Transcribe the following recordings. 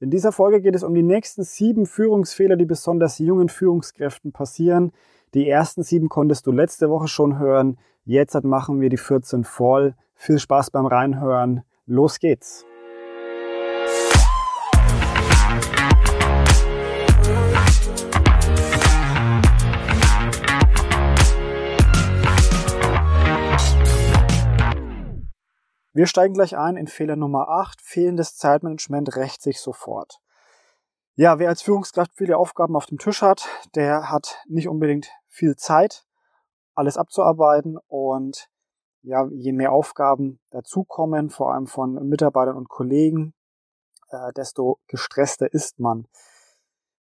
In dieser Folge geht es um die nächsten sieben Führungsfehler, die besonders jungen Führungskräften passieren. Die ersten sieben konntest du letzte Woche schon hören. Jetzt machen wir die 14 voll. Viel Spaß beim Reinhören. Los geht's. Wir steigen gleich ein in Fehler Nummer 8. Fehlendes Zeitmanagement rächt sich sofort. Ja, wer als Führungskraft viele Aufgaben auf dem Tisch hat, der hat nicht unbedingt viel Zeit, alles abzuarbeiten und ja, je mehr Aufgaben dazukommen, vor allem von Mitarbeitern und Kollegen, äh, desto gestresster ist man.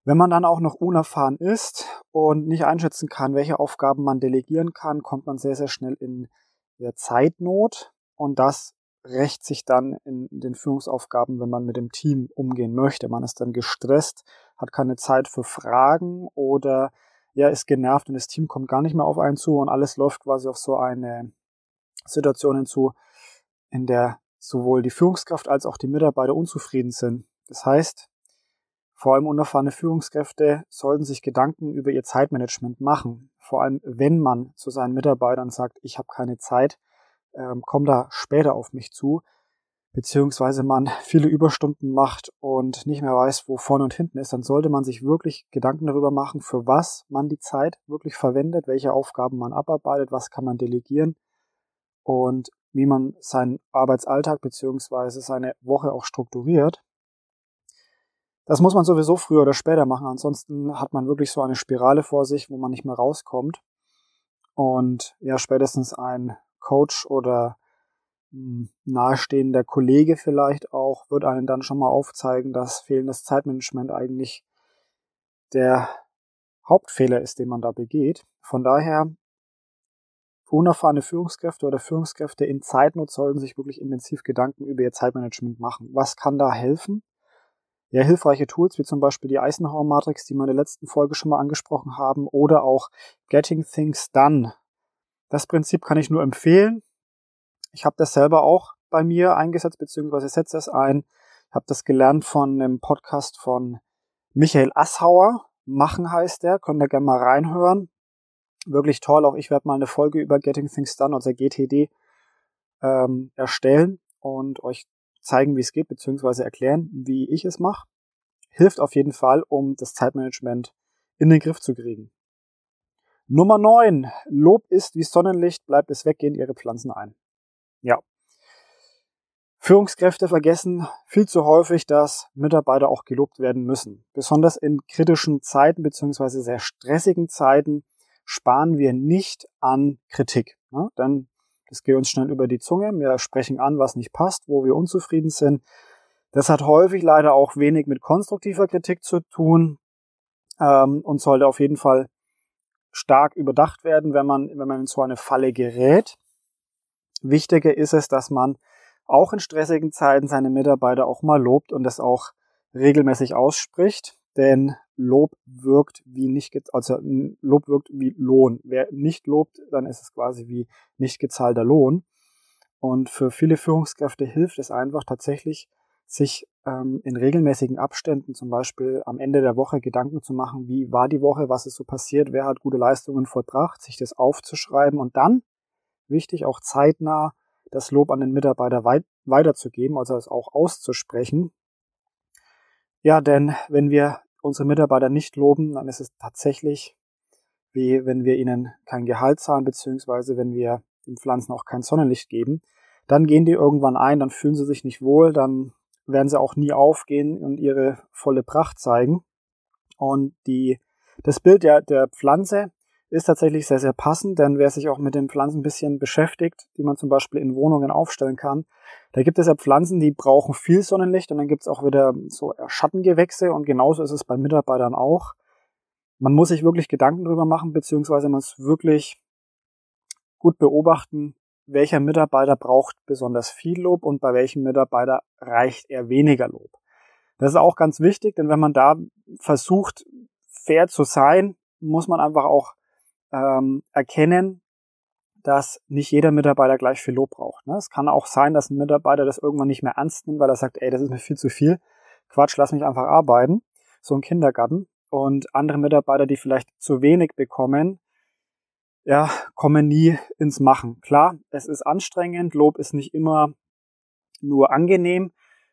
Wenn man dann auch noch unerfahren ist und nicht einschätzen kann, welche Aufgaben man delegieren kann, kommt man sehr, sehr schnell in der Zeitnot und das rächt sich dann in den Führungsaufgaben, wenn man mit dem Team umgehen möchte. Man ist dann gestresst, hat keine Zeit für Fragen oder ja, ist genervt und das Team kommt gar nicht mehr auf einen zu und alles läuft quasi auf so eine Situation hinzu, in der sowohl die Führungskraft als auch die Mitarbeiter unzufrieden sind. Das heißt, vor allem unerfahrene Führungskräfte sollten sich Gedanken über ihr Zeitmanagement machen. Vor allem, wenn man zu seinen Mitarbeitern sagt, ich habe keine Zeit, ähm, komm da später auf mich zu, beziehungsweise man viele Überstunden macht und nicht mehr weiß, wo vorne und hinten ist, dann sollte man sich wirklich Gedanken darüber machen, für was man die Zeit wirklich verwendet, welche Aufgaben man abarbeitet, was kann man delegieren und wie man seinen Arbeitsalltag beziehungsweise seine Woche auch strukturiert. Das muss man sowieso früher oder später machen, ansonsten hat man wirklich so eine Spirale vor sich, wo man nicht mehr rauskommt. Und ja, spätestens ein Coach oder hm, nahestehender Kollege vielleicht auch, wird einen dann schon mal aufzeigen, dass fehlendes Zeitmanagement eigentlich der Hauptfehler ist, den man da begeht. Von daher, unerfahrene Führungskräfte oder Führungskräfte in Zeitnot sollten sich wirklich intensiv Gedanken über ihr Zeitmanagement machen. Was kann da helfen? Ja, hilfreiche Tools wie zum Beispiel die Eisenhower Matrix, die wir in der letzten Folge schon mal angesprochen haben, oder auch Getting Things Done das Prinzip kann ich nur empfehlen. Ich habe das selber auch bei mir eingesetzt, beziehungsweise setze es ein. Ich habe das gelernt von einem Podcast von Michael Assauer. Machen heißt der, könnt ihr gerne mal reinhören. Wirklich toll. Auch ich werde mal eine Folge über Getting Things Done, also GTD, ähm, erstellen und euch zeigen, wie es geht, beziehungsweise erklären, wie ich es mache. Hilft auf jeden Fall, um das Zeitmanagement in den Griff zu kriegen. Nummer 9. Lob ist wie Sonnenlicht, bleibt es weg, gehen ihre Pflanzen ein. Ja. Führungskräfte vergessen viel zu häufig, dass Mitarbeiter auch gelobt werden müssen. Besonders in kritischen Zeiten beziehungsweise sehr stressigen Zeiten sparen wir nicht an Kritik. Ne? Denn es geht uns schnell über die Zunge. Wir sprechen an, was nicht passt, wo wir unzufrieden sind. Das hat häufig leider auch wenig mit konstruktiver Kritik zu tun ähm, und sollte auf jeden Fall stark überdacht werden, wenn man, wenn man in so eine Falle gerät. Wichtiger ist es, dass man auch in stressigen Zeiten seine Mitarbeiter auch mal lobt und das auch regelmäßig ausspricht, denn Lob wirkt wie nicht, also Lob wirkt wie Lohn. Wer nicht lobt, dann ist es quasi wie nicht gezahlter Lohn. Und für viele Führungskräfte hilft es einfach tatsächlich, sich ähm, in regelmäßigen Abständen, zum Beispiel am Ende der Woche, Gedanken zu machen, wie war die Woche, was ist so passiert, wer hat gute Leistungen vollbracht, sich das aufzuschreiben und dann, wichtig, auch zeitnah das Lob an den Mitarbeiter weit weiterzugeben, also es auch auszusprechen. Ja, denn wenn wir unsere Mitarbeiter nicht loben, dann ist es tatsächlich wie wenn wir ihnen kein Gehalt zahlen, beziehungsweise wenn wir den Pflanzen auch kein Sonnenlicht geben. Dann gehen die irgendwann ein, dann fühlen sie sich nicht wohl, dann werden sie auch nie aufgehen und ihre volle Pracht zeigen. Und die, das Bild der, der Pflanze ist tatsächlich sehr, sehr passend, denn wer sich auch mit den Pflanzen ein bisschen beschäftigt, die man zum Beispiel in Wohnungen aufstellen kann, da gibt es ja Pflanzen, die brauchen viel Sonnenlicht und dann gibt es auch wieder so Schattengewächse und genauso ist es bei Mitarbeitern auch. Man muss sich wirklich Gedanken drüber machen, beziehungsweise man muss wirklich gut beobachten, welcher Mitarbeiter braucht besonders viel Lob und bei welchem Mitarbeiter reicht eher weniger Lob. Das ist auch ganz wichtig, denn wenn man da versucht, fair zu sein, muss man einfach auch ähm, erkennen, dass nicht jeder Mitarbeiter gleich viel Lob braucht. Ne? Es kann auch sein, dass ein Mitarbeiter das irgendwann nicht mehr ernst nimmt, weil er sagt, ey, das ist mir viel zu viel. Quatsch, lass mich einfach arbeiten, so ein Kindergarten. Und andere Mitarbeiter, die vielleicht zu wenig bekommen, ja, kommen nie ins Machen. Klar, es ist anstrengend, Lob ist nicht immer nur angenehm.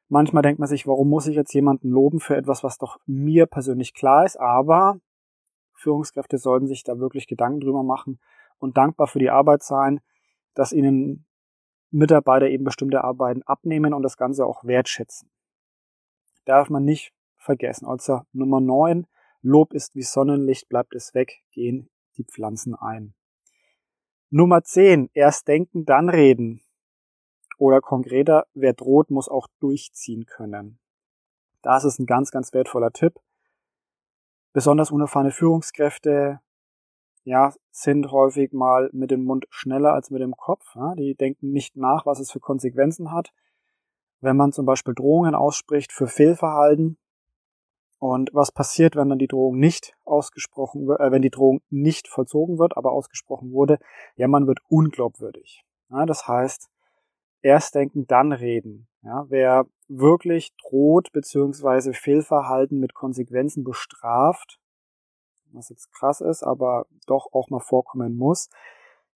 Manchmal denkt man sich, warum muss ich jetzt jemanden loben für etwas, was doch mir persönlich klar ist, aber Führungskräfte sollten sich da wirklich Gedanken drüber machen und dankbar für die Arbeit sein, dass ihnen Mitarbeiter eben bestimmte Arbeiten abnehmen und das Ganze auch wertschätzen. Darf man nicht vergessen. Also Nummer 9, Lob ist wie Sonnenlicht, bleibt es weg, gehen die Pflanzen ein. Nummer 10, erst denken, dann reden. Oder konkreter, wer droht, muss auch durchziehen können. Das ist ein ganz, ganz wertvoller Tipp. Besonders unerfahrene Führungskräfte ja, sind häufig mal mit dem Mund schneller als mit dem Kopf. Ja? Die denken nicht nach, was es für Konsequenzen hat. Wenn man zum Beispiel Drohungen ausspricht für Fehlverhalten und was passiert, wenn dann die Drohung nicht ausgesprochen wird, äh, wenn die Drohung nicht vollzogen wird, aber ausgesprochen wurde, ja, man wird unglaubwürdig. Ja, das heißt, erst denken, dann reden. Ja, wer wirklich droht bzw. Fehlverhalten mit Konsequenzen bestraft, was jetzt krass ist, aber doch auch mal vorkommen muss,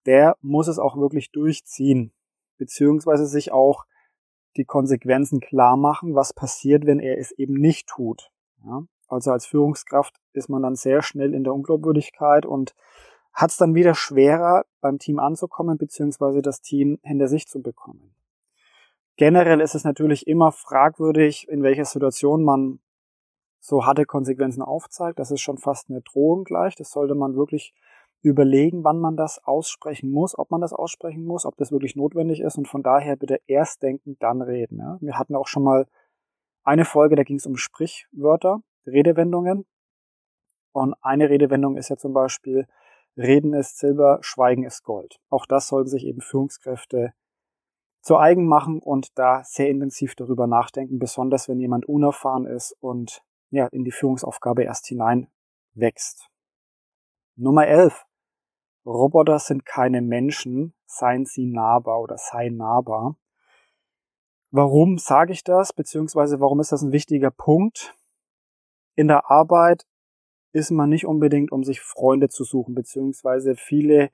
der muss es auch wirklich durchziehen, beziehungsweise sich auch die Konsequenzen klar machen, was passiert, wenn er es eben nicht tut. Ja? Also als Führungskraft ist man dann sehr schnell in der Unglaubwürdigkeit und hat es dann wieder schwerer, beim Team anzukommen, beziehungsweise das Team hinter sich zu bekommen. Generell ist es natürlich immer fragwürdig, in welcher Situation man so harte Konsequenzen aufzeigt. Das ist schon fast eine Drohung gleich. Das sollte man wirklich überlegen, wann man das aussprechen muss, ob man das aussprechen muss, ob das wirklich notwendig ist und von daher bitte erst denken, dann reden. Ja. Wir hatten auch schon mal eine Folge, da ging es um Sprichwörter, Redewendungen und eine Redewendung ist ja zum Beispiel Reden ist Silber, Schweigen ist Gold. Auch das sollten sich eben Führungskräfte zu eigen machen und da sehr intensiv darüber nachdenken, besonders wenn jemand unerfahren ist und ja, in die Führungsaufgabe erst hinein wächst. Nummer 11. Roboter sind keine Menschen, seien sie nahbar oder sei nahbar. Warum sage ich das, beziehungsweise warum ist das ein wichtiger Punkt? In der Arbeit ist man nicht unbedingt, um sich Freunde zu suchen, beziehungsweise viele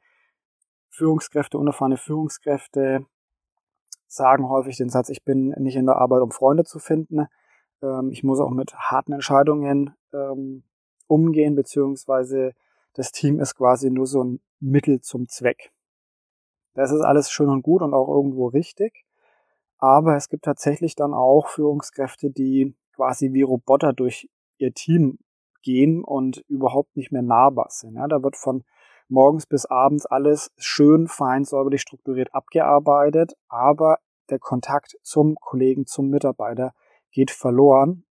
Führungskräfte, unerfahrene Führungskräfte sagen häufig den Satz, ich bin nicht in der Arbeit, um Freunde zu finden, ähm, ich muss auch mit harten Entscheidungen ähm, umgehen, beziehungsweise das Team ist quasi nur so ein Mittel zum Zweck. Das ist alles schön und gut und auch irgendwo richtig. Aber es gibt tatsächlich dann auch Führungskräfte, die quasi wie Roboter durch ihr Team gehen und überhaupt nicht mehr nahbar sind. Ja, da wird von morgens bis abends alles schön, fein, säuberlich strukturiert abgearbeitet, aber der Kontakt zum Kollegen, zum Mitarbeiter geht verloren,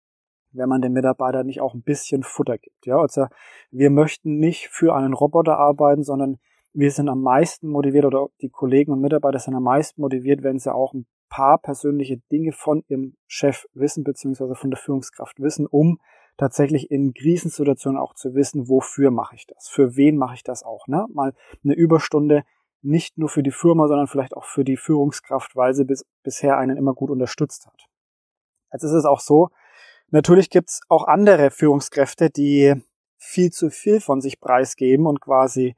wenn man dem Mitarbeiter nicht auch ein bisschen Futter gibt. Ja, also wir möchten nicht für einen Roboter arbeiten, sondern wir sind am meisten motiviert oder die Kollegen und Mitarbeiter sind am meisten motiviert, wenn sie auch ein paar persönliche Dinge von ihrem Chef wissen, beziehungsweise von der Führungskraft wissen, um tatsächlich in Krisensituationen auch zu wissen, wofür mache ich das? Für wen mache ich das auch? Ne? Mal eine Überstunde nicht nur für die Firma, sondern vielleicht auch für die Führungskraft, weil sie bis, bisher einen immer gut unterstützt hat. Jetzt ist es auch so, natürlich gibt es auch andere Führungskräfte, die viel zu viel von sich preisgeben und quasi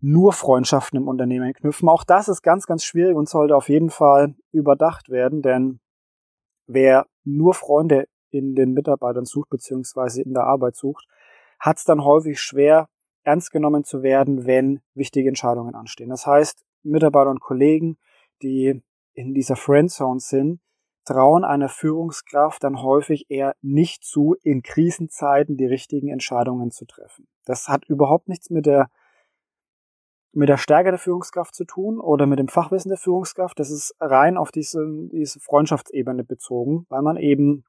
nur Freundschaften im Unternehmen knüpfen. Auch das ist ganz, ganz schwierig und sollte auf jeden Fall überdacht werden, denn wer nur Freunde in den Mitarbeitern sucht, beziehungsweise in der Arbeit sucht, hat es dann häufig schwer, ernst genommen zu werden, wenn wichtige Entscheidungen anstehen. Das heißt, Mitarbeiter und Kollegen, die in dieser Friendzone sind, trauen einer Führungskraft dann häufig eher nicht zu, in Krisenzeiten die richtigen Entscheidungen zu treffen. Das hat überhaupt nichts mit der mit der Stärke der Führungskraft zu tun oder mit dem Fachwissen der Führungskraft. Das ist rein auf diese, diese Freundschaftsebene bezogen, weil man eben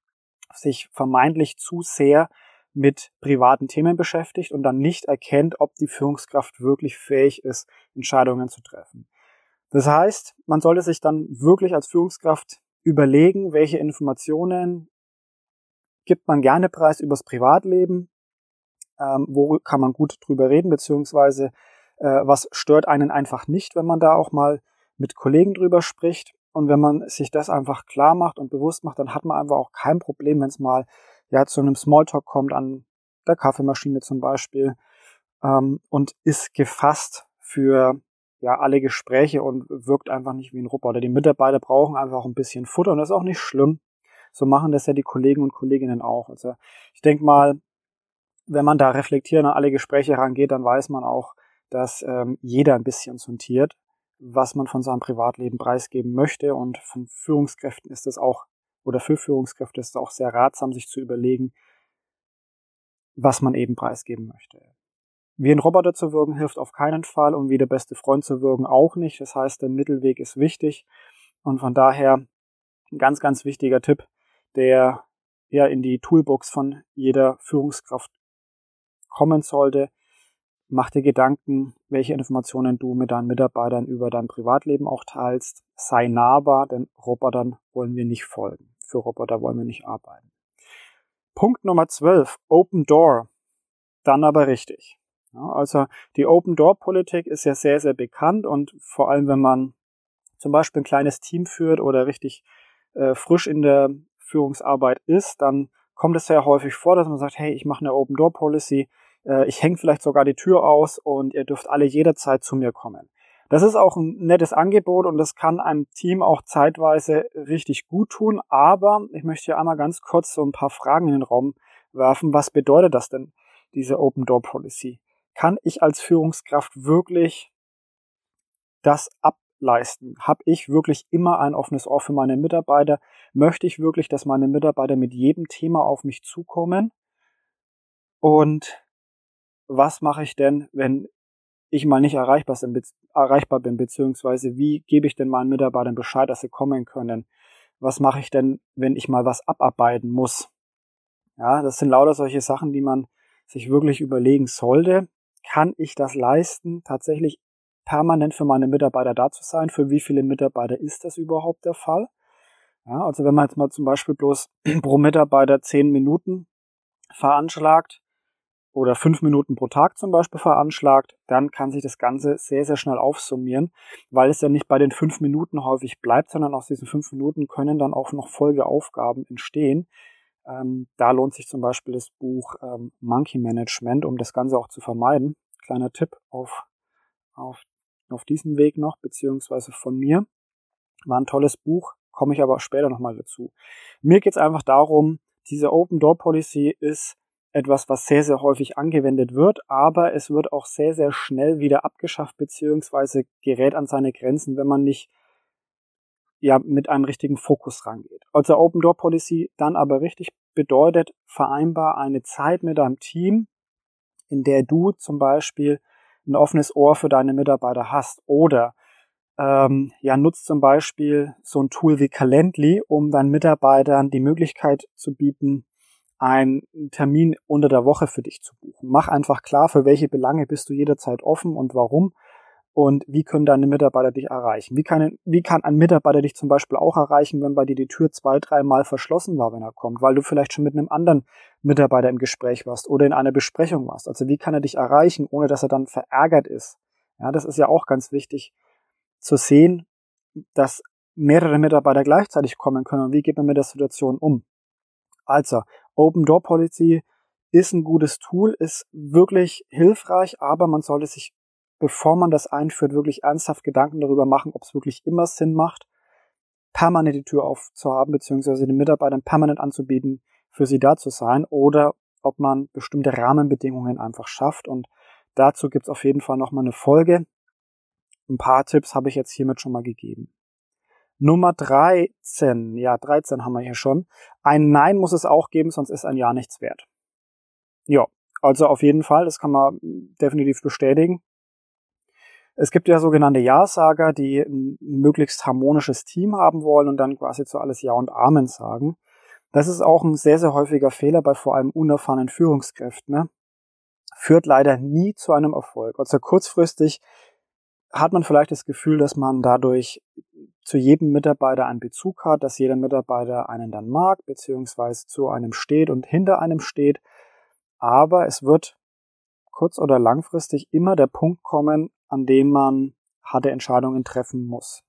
sich vermeintlich zu sehr mit privaten Themen beschäftigt und dann nicht erkennt, ob die Führungskraft wirklich fähig ist, Entscheidungen zu treffen. Das heißt, man sollte sich dann wirklich als Führungskraft überlegen, welche Informationen gibt man gerne preis übers Privatleben, ähm, wo kann man gut drüber reden, beziehungsweise was stört einen einfach nicht, wenn man da auch mal mit Kollegen drüber spricht. Und wenn man sich das einfach klar macht und bewusst macht, dann hat man einfach auch kein Problem, wenn es mal ja zu einem Smalltalk kommt an der Kaffeemaschine zum Beispiel ähm, und ist gefasst für ja alle Gespräche und wirkt einfach nicht wie ein Roboter. Die Mitarbeiter brauchen einfach ein bisschen Futter und das ist auch nicht schlimm. So machen das ja die Kollegen und Kolleginnen auch. Also ich denke mal, wenn man da reflektieren an alle Gespräche rangeht, dann weiß man auch, dass ähm, jeder ein bisschen sondiert, was man von seinem Privatleben preisgeben möchte. Und von Führungskräften ist es auch, oder für Führungskräfte ist es auch sehr ratsam, sich zu überlegen, was man eben preisgeben möchte. Wie ein Roboter zu wirken hilft auf keinen Fall und wie der beste Freund zu wirken auch nicht. Das heißt, der Mittelweg ist wichtig und von daher ein ganz, ganz wichtiger Tipp, der ja in die Toolbox von jeder Führungskraft kommen sollte. Mach dir Gedanken, welche Informationen du mit deinen Mitarbeitern über dein Privatleben auch teilst. Sei nahbar, denn Robotern wollen wir nicht folgen. Für Roboter wollen wir nicht arbeiten. Punkt Nummer 12, Open Door. Dann aber richtig. Ja, also die Open Door Politik ist ja sehr, sehr bekannt und vor allem, wenn man zum Beispiel ein kleines Team führt oder richtig äh, frisch in der Führungsarbeit ist, dann kommt es sehr häufig vor, dass man sagt, hey, ich mache eine Open Door Policy, äh, ich hänge vielleicht sogar die Tür aus und ihr dürft alle jederzeit zu mir kommen. Das ist auch ein nettes Angebot und das kann einem Team auch zeitweise richtig gut tun, aber ich möchte hier einmal ganz kurz so ein paar Fragen in den Raum werfen. Was bedeutet das denn, diese Open Door Policy? Kann ich als Führungskraft wirklich das ableisten? Habe ich wirklich immer ein offenes Ohr für meine Mitarbeiter? Möchte ich wirklich, dass meine Mitarbeiter mit jedem Thema auf mich zukommen? Und was mache ich denn, wenn ich mal nicht erreichbar bin, beziehungsweise wie gebe ich denn meinen Mitarbeitern Bescheid, dass sie kommen können? Was mache ich denn, wenn ich mal was abarbeiten muss? Ja, das sind lauter solche Sachen, die man sich wirklich überlegen sollte. Kann ich das leisten, tatsächlich permanent für meine Mitarbeiter da zu sein? Für wie viele Mitarbeiter ist das überhaupt der Fall? Ja, also wenn man jetzt mal zum Beispiel bloß pro Mitarbeiter zehn Minuten veranschlagt, oder fünf Minuten pro Tag zum Beispiel veranschlagt, dann kann sich das Ganze sehr, sehr schnell aufsummieren, weil es ja nicht bei den fünf Minuten häufig bleibt, sondern aus diesen fünf Minuten können dann auch noch Folgeaufgaben entstehen. Ähm, da lohnt sich zum Beispiel das Buch ähm, Monkey Management, um das Ganze auch zu vermeiden. Kleiner Tipp auf, auf, auf diesem Weg noch, beziehungsweise von mir. War ein tolles Buch, komme ich aber später nochmal dazu. Mir geht es einfach darum, diese Open Door Policy ist etwas, was sehr, sehr häufig angewendet wird, aber es wird auch sehr, sehr schnell wieder abgeschafft beziehungsweise gerät an seine Grenzen, wenn man nicht ja mit einem richtigen Fokus rangeht. Also Open Door Policy dann aber richtig bedeutet vereinbar eine Zeit mit deinem Team, in der du zum Beispiel ein offenes Ohr für deine Mitarbeiter hast oder ähm, ja nutzt zum Beispiel so ein Tool wie Calendly, um deinen Mitarbeitern die Möglichkeit zu bieten, einen Termin unter der Woche für dich zu buchen. Mach einfach klar, für welche Belange bist du jederzeit offen und warum und wie können deine Mitarbeiter dich erreichen. Wie kann, wie kann ein Mitarbeiter dich zum Beispiel auch erreichen, wenn bei dir die Tür zwei, dreimal verschlossen war, wenn er kommt, weil du vielleicht schon mit einem anderen Mitarbeiter im Gespräch warst oder in einer Besprechung warst. Also wie kann er dich erreichen, ohne dass er dann verärgert ist. Ja, das ist ja auch ganz wichtig zu sehen, dass mehrere Mitarbeiter gleichzeitig kommen können und wie geht man mit der Situation um. Also, Open Door Policy ist ein gutes Tool, ist wirklich hilfreich, aber man sollte sich, bevor man das einführt, wirklich ernsthaft Gedanken darüber machen, ob es wirklich immer Sinn macht, permanent die Tür aufzuhaben, beziehungsweise den Mitarbeitern permanent anzubieten, für sie da zu sein, oder ob man bestimmte Rahmenbedingungen einfach schafft. Und dazu gibt es auf jeden Fall nochmal eine Folge. Ein paar Tipps habe ich jetzt hiermit schon mal gegeben. Nummer 13, ja, 13 haben wir hier schon. Ein Nein muss es auch geben, sonst ist ein Ja nichts wert. Ja, also auf jeden Fall, das kann man definitiv bestätigen. Es gibt ja sogenannte Ja-Sager, die ein möglichst harmonisches Team haben wollen und dann quasi zu alles Ja und Amen sagen. Das ist auch ein sehr, sehr häufiger Fehler bei vor allem unerfahrenen Führungskräften. Ne? Führt leider nie zu einem Erfolg. Also kurzfristig hat man vielleicht das Gefühl, dass man dadurch zu jedem Mitarbeiter einen Bezug hat, dass jeder Mitarbeiter einen dann mag, beziehungsweise zu einem steht und hinter einem steht. Aber es wird kurz- oder langfristig immer der Punkt kommen, an dem man harte Entscheidungen treffen muss.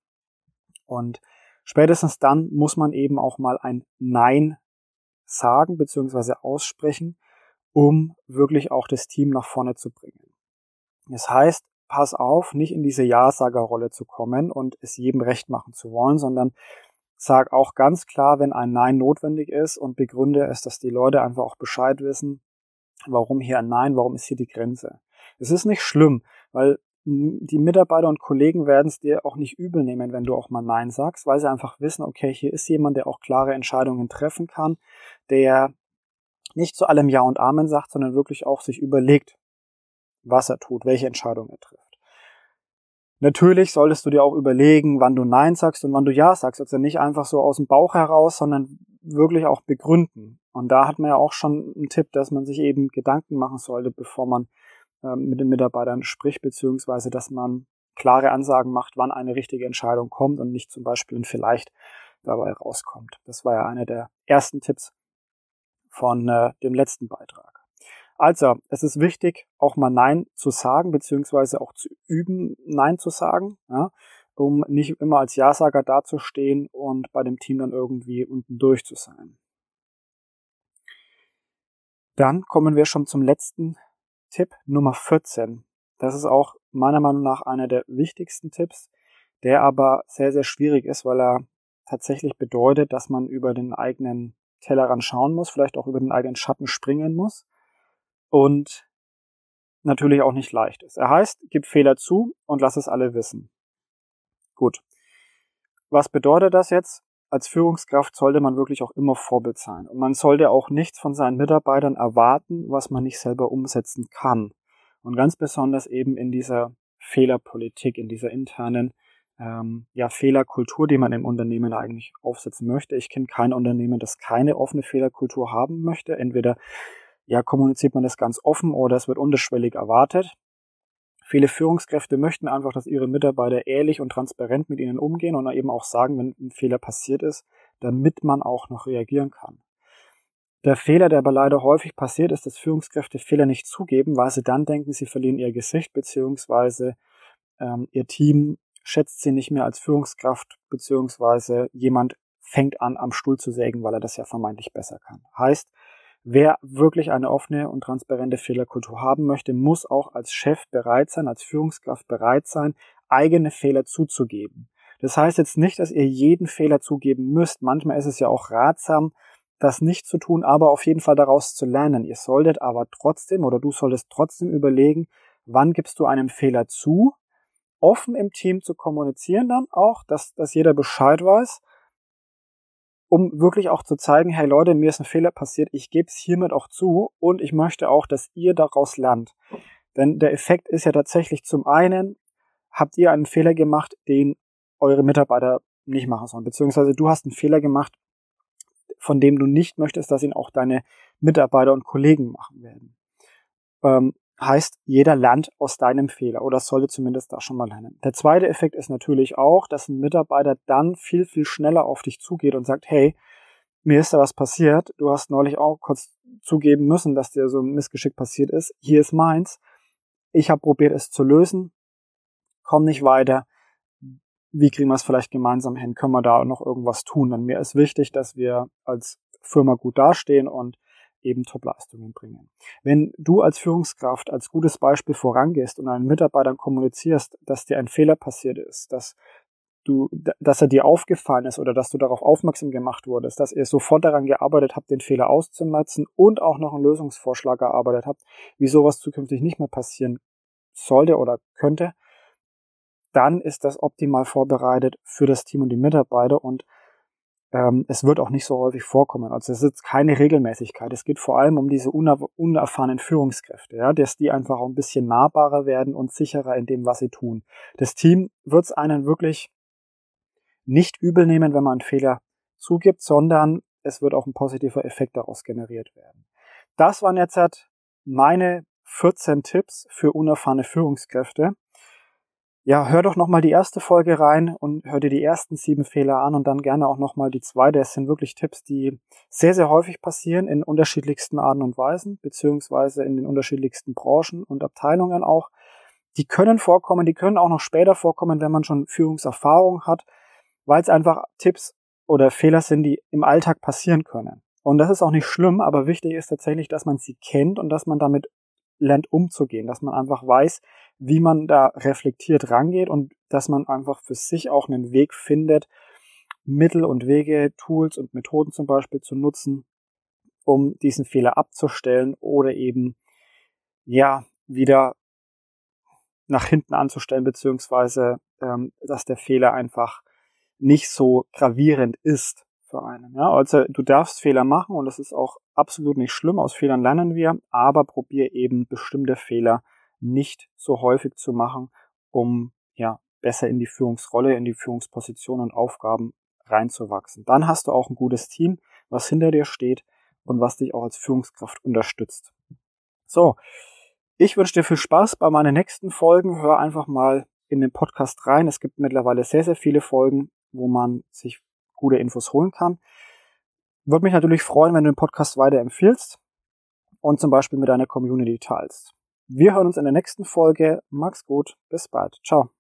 Und Spätestens dann muss man eben auch mal ein Nein sagen bzw. aussprechen, um wirklich auch das Team nach vorne zu bringen. Das heißt, pass auf, nicht in diese Ja-Sager-Rolle zu kommen und es jedem recht machen zu wollen, sondern sag auch ganz klar, wenn ein Nein notwendig ist und begründe es, dass die Leute einfach auch Bescheid wissen, warum hier ein Nein, warum ist hier die Grenze. Es ist nicht schlimm, weil die Mitarbeiter und Kollegen werden es dir auch nicht übel nehmen, wenn du auch mal Nein sagst, weil sie einfach wissen, okay, hier ist jemand, der auch klare Entscheidungen treffen kann, der nicht zu allem Ja und Amen sagt, sondern wirklich auch sich überlegt, was er tut, welche Entscheidung er trifft. Natürlich solltest du dir auch überlegen, wann du Nein sagst und wann du Ja sagst. Also nicht einfach so aus dem Bauch heraus, sondern wirklich auch begründen. Und da hat man ja auch schon einen Tipp, dass man sich eben Gedanken machen sollte, bevor man ähm, mit den Mitarbeitern spricht, beziehungsweise dass man klare Ansagen macht, wann eine richtige Entscheidung kommt und nicht zum Beispiel ein vielleicht dabei rauskommt. Das war ja einer der ersten Tipps von äh, dem letzten Beitrag. Also, es ist wichtig, auch mal Nein zu sagen, beziehungsweise auch zu üben, Nein zu sagen, ja, um nicht immer als Ja-Sager dazustehen und bei dem Team dann irgendwie unten durch zu sein. Dann kommen wir schon zum letzten Tipp Nummer 14. Das ist auch meiner Meinung nach einer der wichtigsten Tipps, der aber sehr, sehr schwierig ist, weil er tatsächlich bedeutet, dass man über den eigenen Tellerrand schauen muss, vielleicht auch über den eigenen Schatten springen muss und natürlich auch nicht leicht ist. Er heißt, gib Fehler zu und lass es alle wissen. Gut. Was bedeutet das jetzt? Als Führungskraft sollte man wirklich auch immer Vorbild sein. Und man sollte auch nichts von seinen Mitarbeitern erwarten, was man nicht selber umsetzen kann. Und ganz besonders eben in dieser Fehlerpolitik, in dieser internen ähm, ja, Fehlerkultur, die man im Unternehmen eigentlich aufsetzen möchte. Ich kenne kein Unternehmen, das keine offene Fehlerkultur haben möchte. Entweder ja, kommuniziert man das ganz offen oder es wird unterschwellig erwartet. Viele Führungskräfte möchten einfach, dass ihre Mitarbeiter ehrlich und transparent mit ihnen umgehen und eben auch sagen, wenn ein Fehler passiert ist, damit man auch noch reagieren kann. Der Fehler, der aber leider häufig passiert, ist, dass Führungskräfte Fehler nicht zugeben, weil sie dann denken, sie verlieren ihr Gesicht beziehungsweise ähm, ihr Team schätzt sie nicht mehr als Führungskraft beziehungsweise jemand fängt an, am Stuhl zu sägen, weil er das ja vermeintlich besser kann. Heißt, Wer wirklich eine offene und transparente Fehlerkultur haben möchte, muss auch als Chef bereit sein, als Führungskraft bereit sein, eigene Fehler zuzugeben. Das heißt jetzt nicht, dass ihr jeden Fehler zugeben müsst. Manchmal ist es ja auch ratsam, das nicht zu tun, aber auf jeden Fall daraus zu lernen. Ihr solltet aber trotzdem oder du solltest trotzdem überlegen, wann gibst du einen Fehler zu, offen im Team zu kommunizieren dann auch, dass, dass jeder Bescheid weiß um wirklich auch zu zeigen, hey Leute, mir ist ein Fehler passiert, ich gebe es hiermit auch zu und ich möchte auch, dass ihr daraus lernt. Denn der Effekt ist ja tatsächlich zum einen, habt ihr einen Fehler gemacht, den eure Mitarbeiter nicht machen sollen, beziehungsweise du hast einen Fehler gemacht, von dem du nicht möchtest, dass ihn auch deine Mitarbeiter und Kollegen machen werden. Ähm, Heißt, jeder lernt aus deinem Fehler oder sollte zumindest da schon mal lernen. Der zweite Effekt ist natürlich auch, dass ein Mitarbeiter dann viel, viel schneller auf dich zugeht und sagt, hey, mir ist da was passiert. Du hast neulich auch kurz zugeben müssen, dass dir so ein Missgeschick passiert ist. Hier ist meins. Ich habe probiert, es zu lösen. Komm nicht weiter. Wie kriegen wir es vielleicht gemeinsam hin? Können wir da noch irgendwas tun? Denn mir ist wichtig, dass wir als Firma gut dastehen und eben Top-Leistungen bringen. Wenn du als Führungskraft als gutes Beispiel vorangehst und einen Mitarbeitern kommunizierst, dass dir ein Fehler passiert ist, dass du, dass er dir aufgefallen ist oder dass du darauf aufmerksam gemacht wurdest, dass ihr sofort daran gearbeitet habt, den Fehler auszumerzen und auch noch einen Lösungsvorschlag erarbeitet habt, wie sowas zukünftig nicht mehr passieren sollte oder könnte, dann ist das optimal vorbereitet für das Team und die Mitarbeiter und ähm, es wird auch nicht so häufig vorkommen. Also es ist keine Regelmäßigkeit. Es geht vor allem um diese uner unerfahrenen Führungskräfte, ja, dass die einfach auch ein bisschen nahbarer werden und sicherer in dem, was sie tun. Das Team wird es einen wirklich nicht übel nehmen, wenn man einen Fehler zugibt, sondern es wird auch ein positiver Effekt daraus generiert werden. Das waren jetzt halt meine 14 Tipps für unerfahrene Führungskräfte ja, hör doch nochmal die erste Folge rein und hör dir die ersten sieben Fehler an und dann gerne auch nochmal die zweite. Es sind wirklich Tipps, die sehr, sehr häufig passieren in unterschiedlichsten Arten und Weisen, beziehungsweise in den unterschiedlichsten Branchen und Abteilungen auch. Die können vorkommen, die können auch noch später vorkommen, wenn man schon Führungserfahrung hat. weil es einfach Tipps oder Fehler sind, die im Alltag passieren können. Und das ist auch nicht schlimm, aber wichtig ist tatsächlich, dass man sie kennt und dass man damit lernt umzugehen, dass man einfach weiß, wie man da reflektiert rangeht und dass man einfach für sich auch einen Weg findet, Mittel und Wege, Tools und Methoden zum Beispiel zu nutzen, um diesen Fehler abzustellen oder eben ja wieder nach hinten anzustellen, beziehungsweise ähm, dass der Fehler einfach nicht so gravierend ist für einen. Ja? Also du darfst Fehler machen und das ist auch absolut nicht schlimm. Aus Fehlern lernen wir, aber probier eben bestimmte Fehler nicht so häufig zu machen, um ja besser in die Führungsrolle, in die Führungsposition und Aufgaben reinzuwachsen. Dann hast du auch ein gutes Team, was hinter dir steht und was dich auch als Führungskraft unterstützt. So, ich wünsche dir viel Spaß bei meinen nächsten Folgen. Hör einfach mal in den Podcast rein. Es gibt mittlerweile sehr, sehr viele Folgen, wo man sich gute Infos holen kann. Würde mich natürlich freuen, wenn du den Podcast weiterempfiehlst und zum Beispiel mit deiner Community teilst. Wir hören uns in der nächsten Folge. Max gut. Bis bald. Ciao.